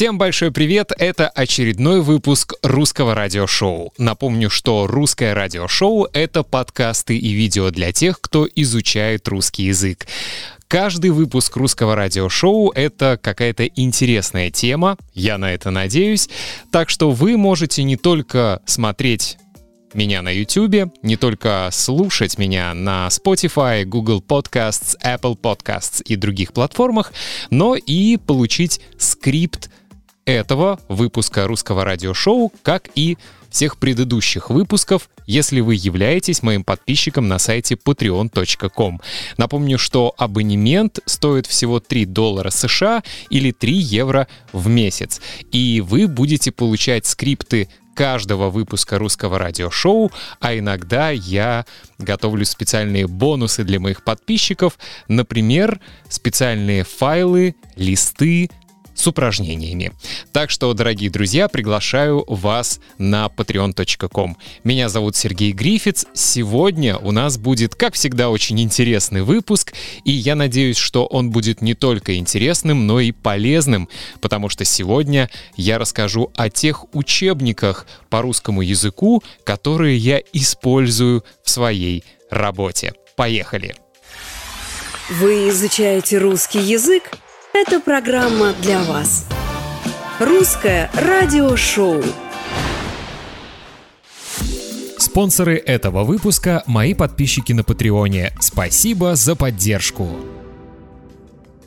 Всем большой привет! Это очередной выпуск русского радиошоу. Напомню, что русское радиошоу — это подкасты и видео для тех, кто изучает русский язык. Каждый выпуск русского радиошоу — это какая-то интересная тема, я на это надеюсь. Так что вы можете не только смотреть меня на YouTube, не только слушать меня на Spotify, Google Podcasts, Apple Podcasts и других платформах, но и получить скрипт этого выпуска русского радиошоу, как и всех предыдущих выпусков, если вы являетесь моим подписчиком на сайте patreon.com. Напомню, что абонемент стоит всего 3 доллара США или 3 евро в месяц. И вы будете получать скрипты каждого выпуска русского радиошоу, а иногда я готовлю специальные бонусы для моих подписчиков, например, специальные файлы, листы, с упражнениями. Так что, дорогие друзья, приглашаю вас на patreon.com. Меня зовут Сергей Грифиц. Сегодня у нас будет, как всегда, очень интересный выпуск, и я надеюсь, что он будет не только интересным, но и полезным, потому что сегодня я расскажу о тех учебниках по русскому языку, которые я использую в своей работе. Поехали! Вы изучаете русский язык? Эта программа для вас. Русское радиошоу. Спонсоры этого выпуска – мои подписчики на Патреоне. Спасибо за поддержку.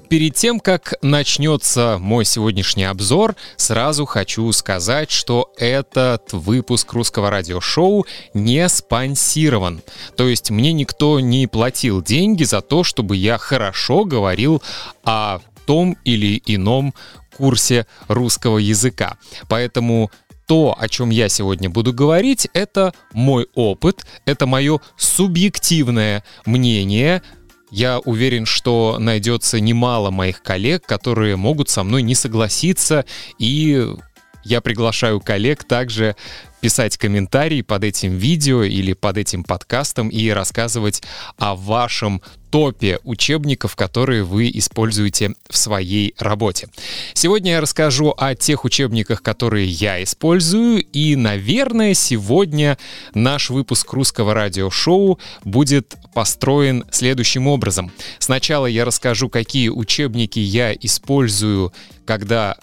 Перед тем, как начнется мой сегодняшний обзор, сразу хочу сказать, что этот выпуск русского радиошоу не спонсирован. То есть мне никто не платил деньги за то, чтобы я хорошо говорил о том или ином курсе русского языка. Поэтому то, о чем я сегодня буду говорить, это мой опыт, это мое субъективное мнение. Я уверен, что найдется немало моих коллег, которые могут со мной не согласиться, и я приглашаю коллег также писать комментарии под этим видео или под этим подкастом и рассказывать о вашем топе учебников, которые вы используете в своей работе. Сегодня я расскажу о тех учебниках, которые я использую, и, наверное, сегодня наш выпуск русского радиошоу будет построен следующим образом. Сначала я расскажу, какие учебники я использую, когда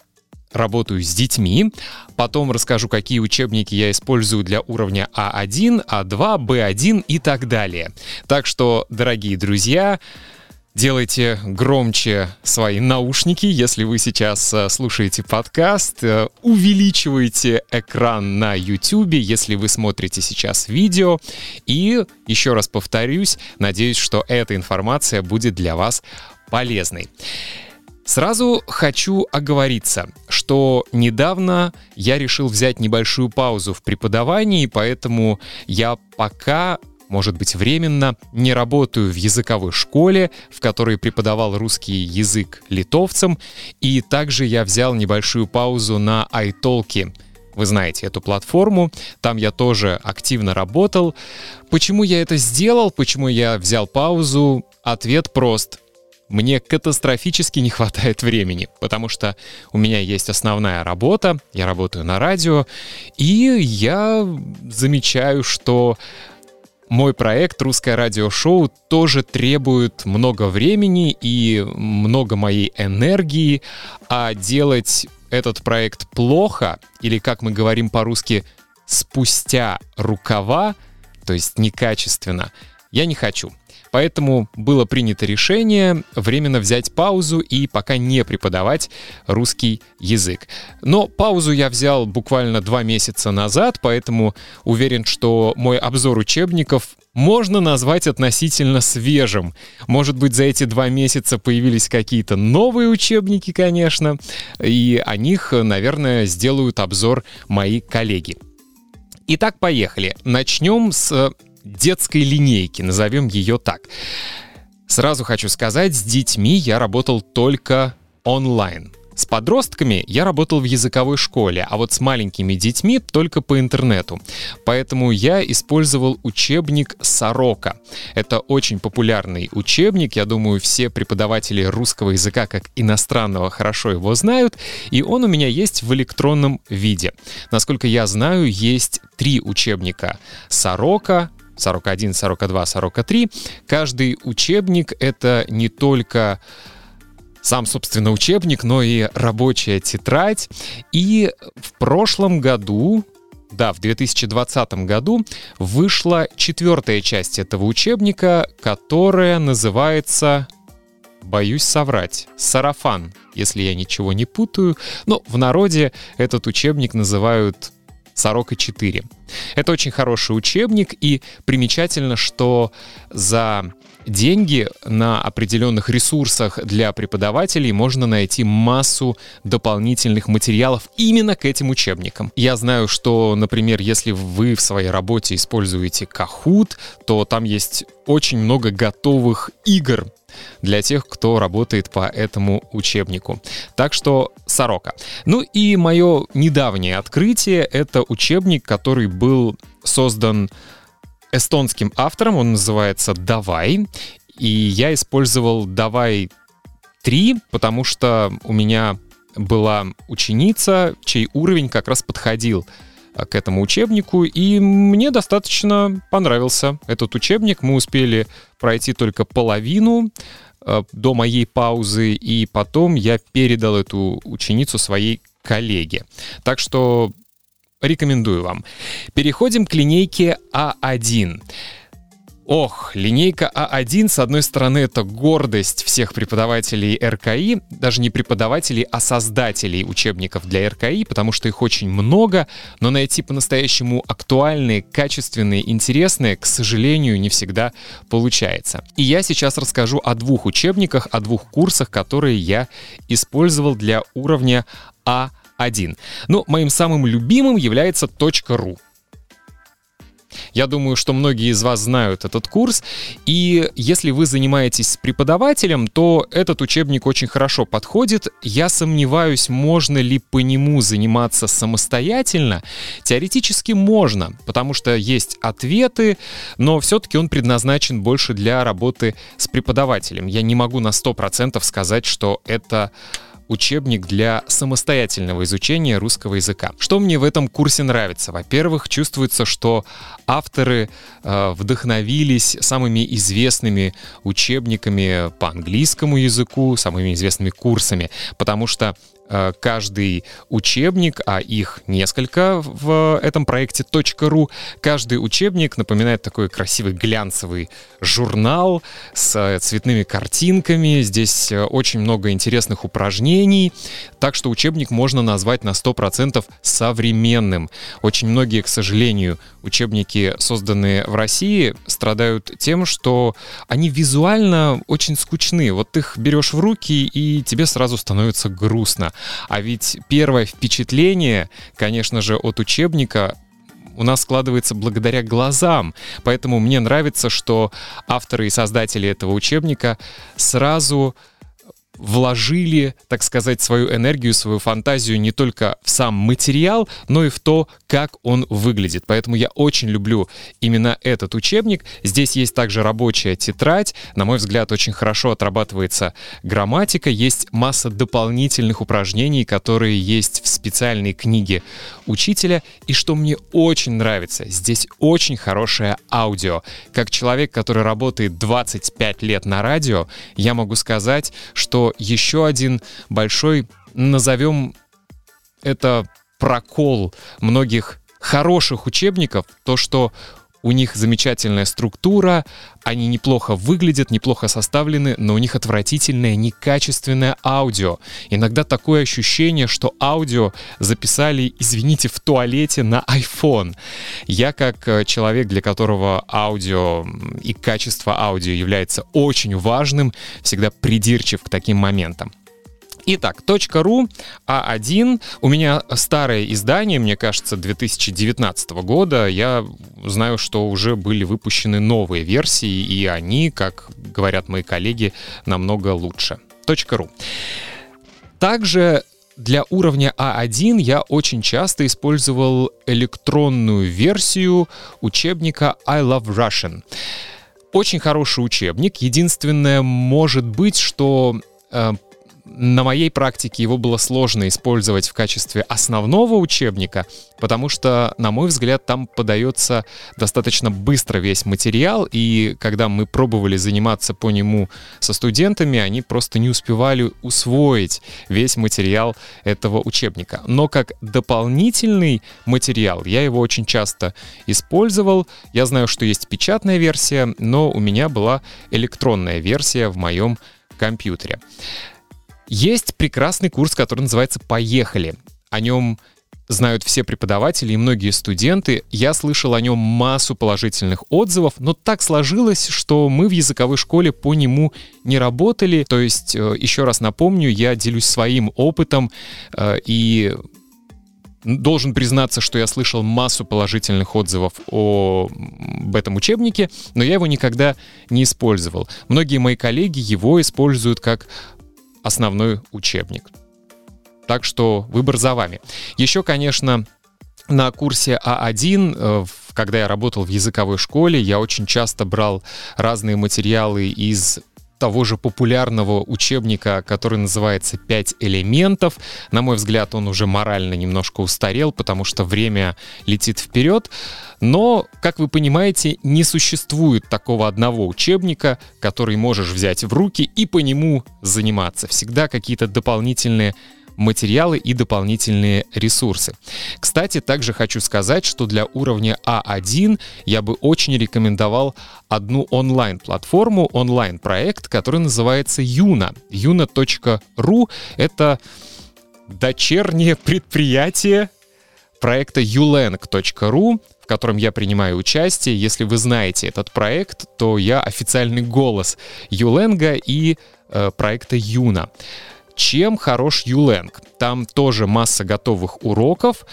работаю с детьми. Потом расскажу, какие учебники я использую для уровня А1, А2, Б1 и так далее. Так что, дорогие друзья, Делайте громче свои наушники, если вы сейчас э, слушаете подкаст. Э, увеличивайте экран на YouTube, если вы смотрите сейчас видео. И еще раз повторюсь, надеюсь, что эта информация будет для вас полезной. Сразу хочу оговориться, что недавно я решил взять небольшую паузу в преподавании, поэтому я пока может быть, временно, не работаю в языковой школе, в которой преподавал русский язык литовцам, и также я взял небольшую паузу на iTalki. Вы знаете эту платформу, там я тоже активно работал. Почему я это сделал, почему я взял паузу? Ответ прост мне катастрофически не хватает времени, потому что у меня есть основная работа, я работаю на радио, и я замечаю, что мой проект «Русское радиошоу» тоже требует много времени и много моей энергии, а делать этот проект плохо, или, как мы говорим по-русски, спустя рукава, то есть некачественно, я не хочу. Поэтому было принято решение временно взять паузу и пока не преподавать русский язык. Но паузу я взял буквально два месяца назад, поэтому уверен, что мой обзор учебников можно назвать относительно свежим. Может быть, за эти два месяца появились какие-то новые учебники, конечно, и о них, наверное, сделают обзор мои коллеги. Итак, поехали. Начнем с детской линейки, назовем ее так. Сразу хочу сказать, с детьми я работал только онлайн. С подростками я работал в языковой школе, а вот с маленькими детьми только по интернету. Поэтому я использовал учебник «Сорока». Это очень популярный учебник, я думаю, все преподаватели русского языка как иностранного хорошо его знают, и он у меня есть в электронном виде. Насколько я знаю, есть три учебника «Сорока», 41, 42, 43. Каждый учебник — это не только сам, собственно, учебник, но и рабочая тетрадь. И в прошлом году, да, в 2020 году вышла четвертая часть этого учебника, которая называется боюсь соврать, сарафан, если я ничего не путаю. Но в народе этот учебник называют Сорока 4. Это очень хороший учебник, и примечательно, что за деньги на определенных ресурсах для преподавателей можно найти массу дополнительных материалов именно к этим учебникам. Я знаю, что, например, если вы в своей работе используете Kahoot, то там есть очень много готовых игр для тех, кто работает по этому учебнику. Так что Сорока. Ну и мое недавнее открытие — это учебник, который был создан эстонским автором, он называется «Давай», и я использовал «Давай 3», потому что у меня была ученица, чей уровень как раз подходил к этому учебнику, и мне достаточно понравился этот учебник. Мы успели пройти только половину а, до моей паузы, и потом я передал эту ученицу своей коллеге. Так что рекомендую вам. Переходим к линейке А1. Ох, линейка А1, с одной стороны, это гордость всех преподавателей РКИ, даже не преподавателей, а создателей учебников для РКИ, потому что их очень много, но найти по-настоящему актуальные, качественные, интересные, к сожалению, не всегда получается. И я сейчас расскажу о двух учебниках, о двух курсах, которые я использовал для уровня А1 один. Но моим самым любимым является .ru. Я думаю, что многие из вас знают этот курс, и если вы занимаетесь с преподавателем, то этот учебник очень хорошо подходит. Я сомневаюсь, можно ли по нему заниматься самостоятельно. Теоретически можно, потому что есть ответы, но все-таки он предназначен больше для работы с преподавателем. Я не могу на 100% сказать, что это учебник для самостоятельного изучения русского языка. Что мне в этом курсе нравится? Во-первых, чувствуется, что авторы э, вдохновились самыми известными учебниками по английскому языку, самыми известными курсами, потому что каждый учебник, а их несколько в этом проекте .ру, каждый учебник напоминает такой красивый глянцевый журнал с цветными картинками. Здесь э, очень много интересных упражнений, так что учебник можно назвать на 100% современным. Очень многие, к сожалению, учебники, созданные в России, страдают тем, что они визуально очень скучны. Вот ты их берешь в руки, и тебе сразу становится грустно. А ведь первое впечатление, конечно же, от учебника у нас складывается благодаря глазам. Поэтому мне нравится, что авторы и создатели этого учебника сразу вложили, так сказать, свою энергию, свою фантазию не только в сам материал, но и в то, как он выглядит. Поэтому я очень люблю именно этот учебник. Здесь есть также рабочая тетрадь. На мой взгляд, очень хорошо отрабатывается грамматика. Есть масса дополнительных упражнений, которые есть в специальной книге учителя. И что мне очень нравится, здесь очень хорошее аудио. Как человек, который работает 25 лет на радио, я могу сказать, что еще один большой, назовем это прокол многих хороших учебников, то, что у них замечательная структура, они неплохо выглядят, неплохо составлены, но у них отвратительное, некачественное аудио. Иногда такое ощущение, что аудио записали, извините, в туалете на iPhone. Я как э, человек, для которого аудио и качество аудио является очень важным, всегда придирчив к таким моментам. Итак, .ру А1. У меня старое издание, мне кажется, 2019 года. Я знаю, что уже были выпущены новые версии, и они, как говорят мои коллеги, намного лучше. .ру. Также для уровня А1 я очень часто использовал электронную версию учебника I Love Russian. Очень хороший учебник. Единственное, может быть, что э, на моей практике его было сложно использовать в качестве основного учебника, потому что, на мой взгляд, там подается достаточно быстро весь материал, и когда мы пробовали заниматься по нему со студентами, они просто не успевали усвоить весь материал этого учебника. Но как дополнительный материал я его очень часто использовал. Я знаю, что есть печатная версия, но у меня была электронная версия в моем компьютере. Есть прекрасный курс, который называется «Поехали». О нем знают все преподаватели и многие студенты. Я слышал о нем массу положительных отзывов, но так сложилось, что мы в языковой школе по нему не работали. То есть, э, еще раз напомню, я делюсь своим опытом э, и должен признаться, что я слышал массу положительных отзывов об этом учебнике, но я его никогда не использовал. Многие мои коллеги его используют как основной учебник. Так что выбор за вами. Еще, конечно, на курсе А1, э, когда я работал в языковой школе, я очень часто брал разные материалы из того же популярного учебника, который называется «Пять элементов». На мой взгляд, он уже морально немножко устарел, потому что время летит вперед. Но, как вы понимаете, не существует такого одного учебника, который можешь взять в руки и по нему заниматься. Всегда какие-то дополнительные материалы и дополнительные ресурсы. Кстати, также хочу сказать, что для уровня А1 я бы очень рекомендовал одну онлайн-платформу, онлайн-проект, который называется Юна. Юна.ру — это дочернее предприятие проекта ulang.ru, в котором я принимаю участие. Если вы знаете этот проект, то я официальный голос Юленга и э, проекта Юна. Чем хорош Юленг? Там тоже масса готовых уроков.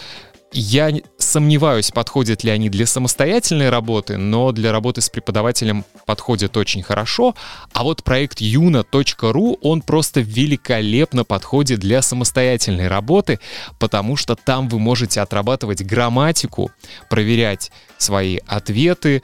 Я сомневаюсь, подходят ли они для самостоятельной работы, но для работы с преподавателем подходят очень хорошо. А вот проект yuna.ru, он просто великолепно подходит для самостоятельной работы, потому что там вы можете отрабатывать грамматику, проверять свои ответы,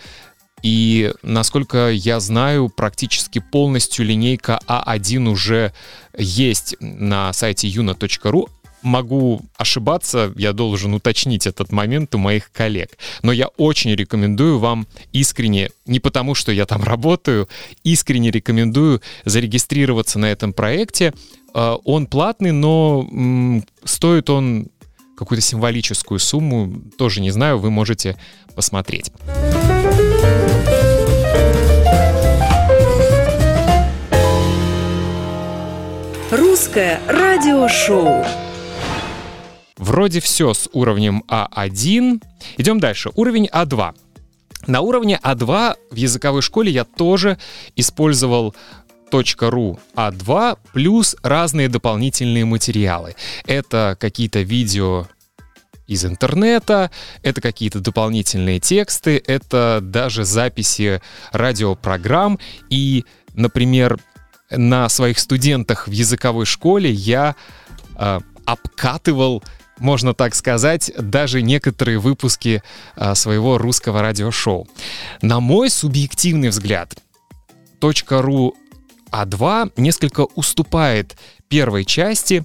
и, насколько я знаю, практически полностью линейка А1 уже есть на сайте yuna.ru. Могу ошибаться, я должен уточнить этот момент у моих коллег. Но я очень рекомендую вам искренне, не потому что я там работаю, искренне рекомендую зарегистрироваться на этом проекте. А, он платный, но стоит он какую-то символическую сумму, тоже не знаю, вы можете посмотреть. Русское радиошоу. Вроде все с уровнем А1. Идем дальше. Уровень А2. На уровне А2 в языковой школе я тоже использовал .ru А2 плюс разные дополнительные материалы. Это какие-то видео из интернета, это какие-то дополнительные тексты, это даже записи радиопрограмм и, например, на своих студентах в языковой школе я э, обкатывал можно так сказать, даже некоторые выпуски а, своего русского радиошоу. На мой субъективный взгляд, .ру А2 несколько уступает первой части.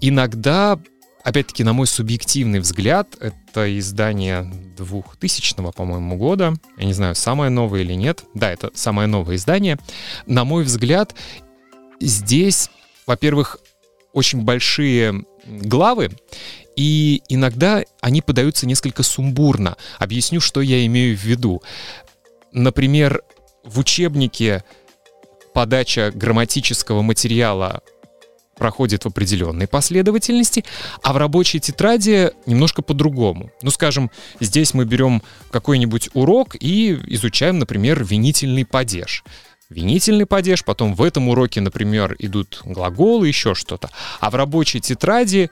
Иногда, опять-таки, на мой субъективный взгляд, это издание 2000 по-моему, года. Я не знаю, самое новое или нет. Да, это самое новое издание. На мой взгляд, здесь, во-первых, очень большие главы, и иногда они подаются несколько сумбурно. Объясню, что я имею в виду. Например, в учебнике подача грамматического материала проходит в определенной последовательности, а в рабочей тетради немножко по-другому. Ну, скажем, здесь мы берем какой-нибудь урок и изучаем, например, винительный падеж винительный падеж, потом в этом уроке, например, идут глаголы, еще что-то. А в рабочей тетради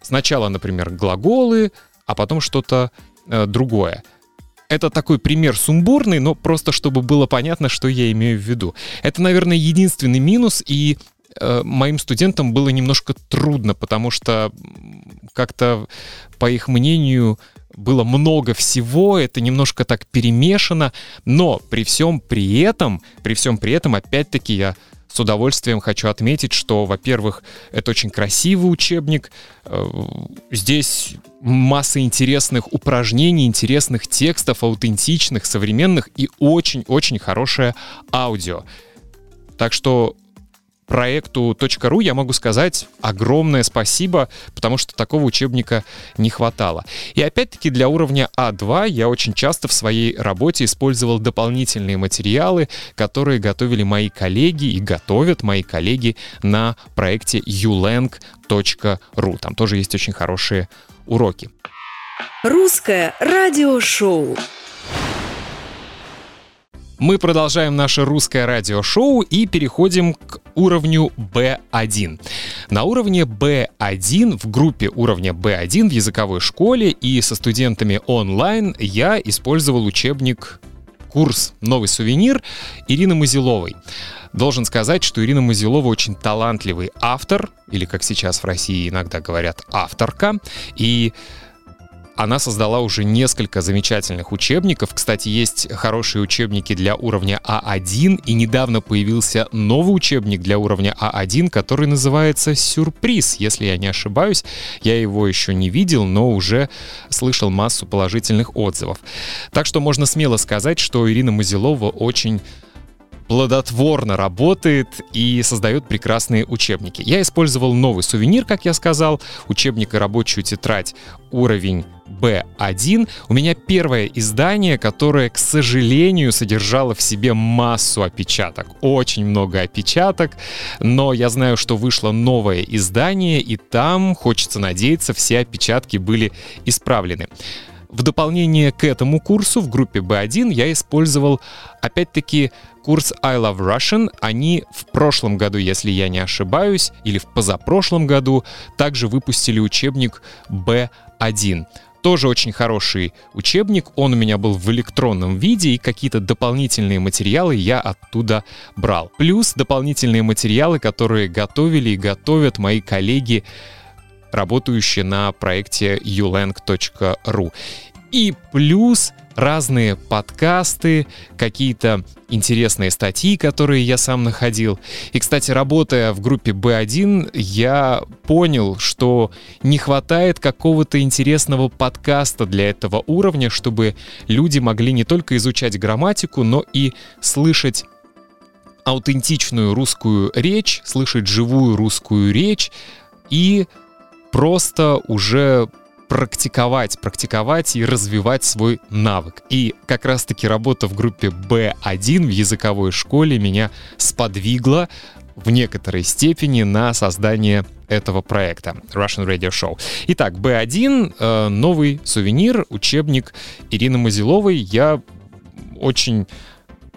сначала, например, глаголы, а потом что-то э, другое. Это такой пример сумбурный, но просто чтобы было понятно, что я имею в виду. Это, наверное, единственный минус, и моим студентам было немножко трудно, потому что как-то, по их мнению, было много всего, это немножко так перемешано, но при всем при этом, при всем при этом, опять-таки я с удовольствием хочу отметить, что, во-первых, это очень красивый учебник. Э, здесь масса интересных упражнений, интересных текстов, аутентичных, современных и очень-очень хорошее аудио. Так что проекту .ру я могу сказать огромное спасибо, потому что такого учебника не хватало. И опять-таки для уровня А2 я очень часто в своей работе использовал дополнительные материалы, которые готовили мои коллеги и готовят мои коллеги на проекте ulang.ru. Там тоже есть очень хорошие уроки. Русское радиошоу. Мы продолжаем наше русское радиошоу и переходим к уровню B1. На уровне B1 в группе уровня B1 в языковой школе и со студентами онлайн я использовал учебник курс «Новый сувенир» Ирины Мазиловой. Должен сказать, что Ирина Мазилова очень талантливый автор, или, как сейчас в России иногда говорят, авторка, и она создала уже несколько замечательных учебников. Кстати, есть хорошие учебники для уровня А1, и недавно появился новый учебник для уровня А1, который называется «Сюрприз», если я не ошибаюсь. Я его еще не видел, но уже слышал массу положительных отзывов. Так что можно смело сказать, что Ирина Мазилова очень плодотворно работает и создает прекрасные учебники. Я использовал новый сувенир, как я сказал, учебник и рабочую тетрадь уровень B1. У меня первое издание, которое, к сожалению, содержало в себе массу опечаток. Очень много опечаток, но я знаю, что вышло новое издание, и там, хочется надеяться, все опечатки были исправлены. В дополнение к этому курсу в группе B1 я использовал, опять-таки, курс I Love Russian. Они в прошлом году, если я не ошибаюсь, или в позапрошлом году также выпустили учебник B1 тоже очень хороший учебник. Он у меня был в электронном виде, и какие-то дополнительные материалы я оттуда брал. Плюс дополнительные материалы, которые готовили и готовят мои коллеги, работающие на проекте ulang.ru. И плюс разные подкасты, какие-то интересные статьи, которые я сам находил. И, кстати, работая в группе B1, я понял, что не хватает какого-то интересного подкаста для этого уровня, чтобы люди могли не только изучать грамматику, но и слышать аутентичную русскую речь, слышать живую русскую речь и просто уже практиковать, практиковать и развивать свой навык. И как раз-таки работа в группе B1 в языковой школе меня сподвигла в некоторой степени на создание этого проекта Russian Radio Show. Итак, B1 э, новый сувенир, учебник Ирины Мазиловой. Я очень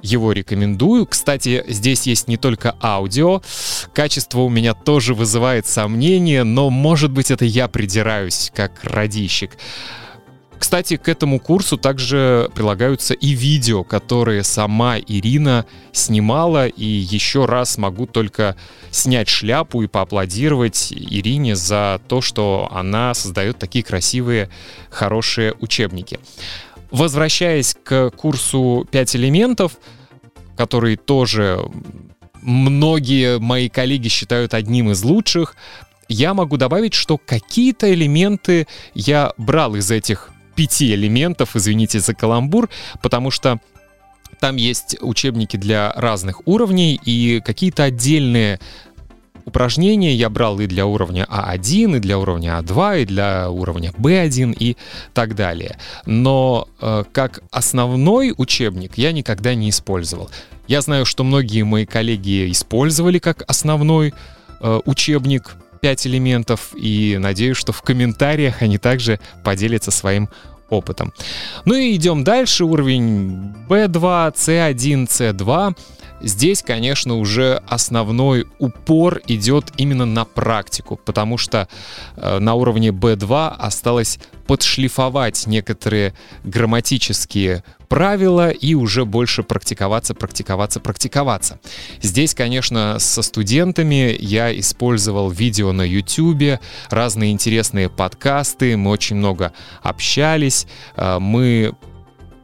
его рекомендую. Кстати, здесь есть не только аудио. Качество у меня тоже вызывает сомнения, но, может быть, это я придираюсь, как радищик. Кстати, к этому курсу также прилагаются и видео, которые сама Ирина снимала, и еще раз могу только снять шляпу и поаплодировать Ирине за то, что она создает такие красивые, хорошие учебники. Возвращаясь к курсу 5 элементов, который тоже многие мои коллеги считают одним из лучших, я могу добавить, что какие-то элементы я брал из этих пяти элементов, извините за каламбур, потому что там есть учебники для разных уровней и какие-то отдельные упражнения я брал и для уровня А1, и для уровня А2, и для уровня Б1 и так далее. Но э, как основной учебник я никогда не использовал. Я знаю, что многие мои коллеги использовали как основной э, учебник 5 элементов, и надеюсь, что в комментариях они также поделятся своим опытом. Ну и идем дальше. Уровень B2, C1, C2. Здесь, конечно, уже основной упор идет именно на практику, потому что э, на уровне B2 осталось подшлифовать некоторые грамматические правила и уже больше практиковаться, практиковаться, практиковаться. Здесь, конечно, со студентами я использовал видео на YouTube, разные интересные подкасты, мы очень много общались, э, мы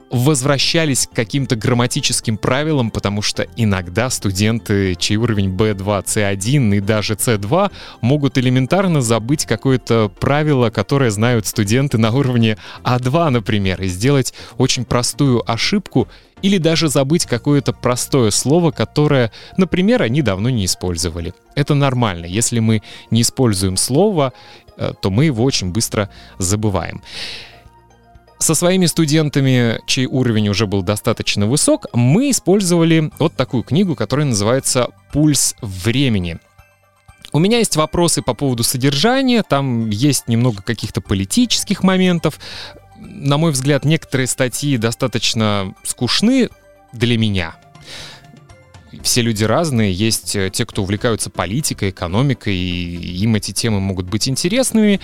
возвращались к каким-то грамматическим правилам, потому что иногда студенты, чей уровень B2, C1 и даже C2 могут элементарно забыть какое-то правило, которое знают студенты на уровне А2, например, и сделать очень простую ошибку или даже забыть какое-то простое слово, которое, например, они давно не использовали. Это нормально. Если мы не используем слово, э, то мы его очень быстро забываем. Со своими студентами, чей уровень уже был достаточно высок, мы использовали вот такую книгу, которая называется «Пульс времени». У меня есть вопросы по поводу содержания, там есть немного каких-то политических моментов. На мой взгляд, некоторые статьи достаточно скучны для меня. Все люди разные, есть э, те, кто увлекаются политикой, экономикой, и им эти темы могут быть интересными,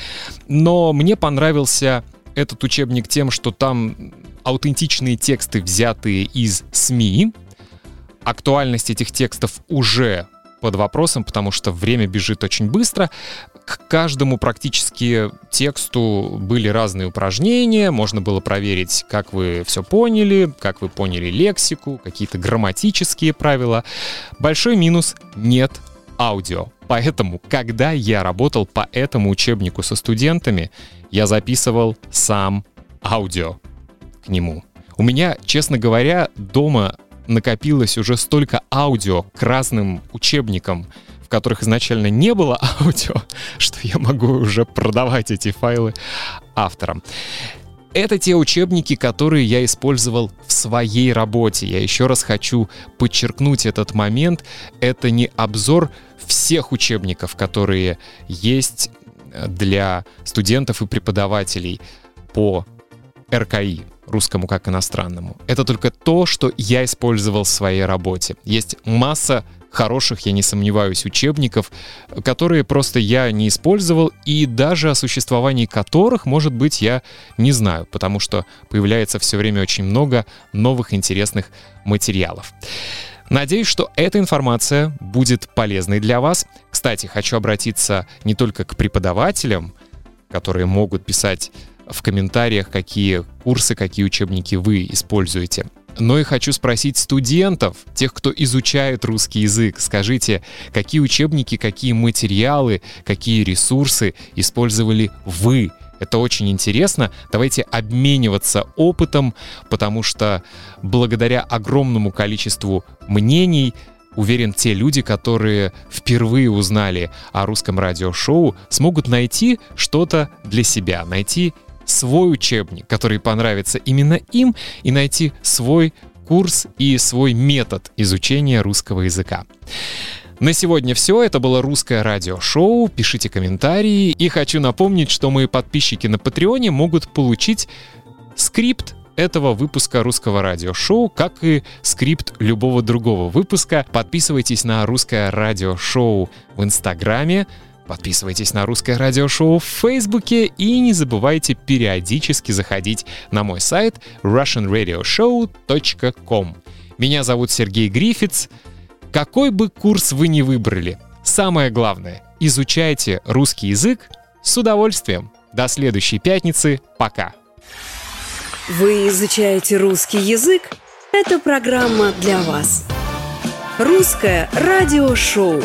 но мне понравился этот учебник тем, что там аутентичные тексты, взятые из СМИ. Актуальность этих текстов уже под вопросом, потому что время бежит очень быстро. К каждому практически тексту были разные упражнения, можно было проверить, как вы все поняли, как вы поняли лексику, какие-то грамматические правила. Большой минус — нет аудио. Поэтому, когда я работал по этому учебнику со студентами, я записывал сам аудио к нему. У меня, честно говоря, дома накопилось уже столько аудио к разным учебникам, в которых изначально не было аудио, что я могу уже продавать эти файлы авторам. Это те учебники, которые я использовал в своей работе. Я еще раз хочу подчеркнуть этот момент. Это не обзор всех учебников, которые есть для студентов и преподавателей по РКИ, русскому как иностранному. Это только то, что я использовал в своей работе. Есть масса хороших, я не сомневаюсь, учебников, которые просто я не использовал, и даже о существовании которых, может быть, я не знаю, потому что появляется все время очень много новых интересных материалов. Надеюсь, что эта информация будет полезной для вас. Кстати, хочу обратиться не только к преподавателям, которые могут писать в комментариях, какие курсы, какие учебники вы используете. Но и хочу спросить студентов, тех, кто изучает русский язык. Скажите, какие учебники, какие материалы, какие ресурсы использовали вы это очень интересно. Давайте обмениваться опытом, потому что благодаря огромному количеству мнений Уверен, те люди, которые впервые узнали о русском радиошоу, смогут найти что-то для себя, найти свой учебник, который понравится именно им, и найти свой курс и свой метод изучения русского языка. На сегодня все. Это было русское радиошоу. Пишите комментарии. И хочу напомнить, что мои подписчики на Патреоне могут получить скрипт этого выпуска русского радиошоу, как и скрипт любого другого выпуска. Подписывайтесь на русское радиошоу в Инстаграме, Подписывайтесь на русское радиошоу в Фейсбуке и не забывайте периодически заходить на мой сайт russianradioshow.com. Меня зовут Сергей Грифиц. Какой бы курс вы ни выбрали, самое главное, изучайте русский язык с удовольствием. До следующей пятницы. Пока. Вы изучаете русский язык? Это программа для вас. Русское радиошоу.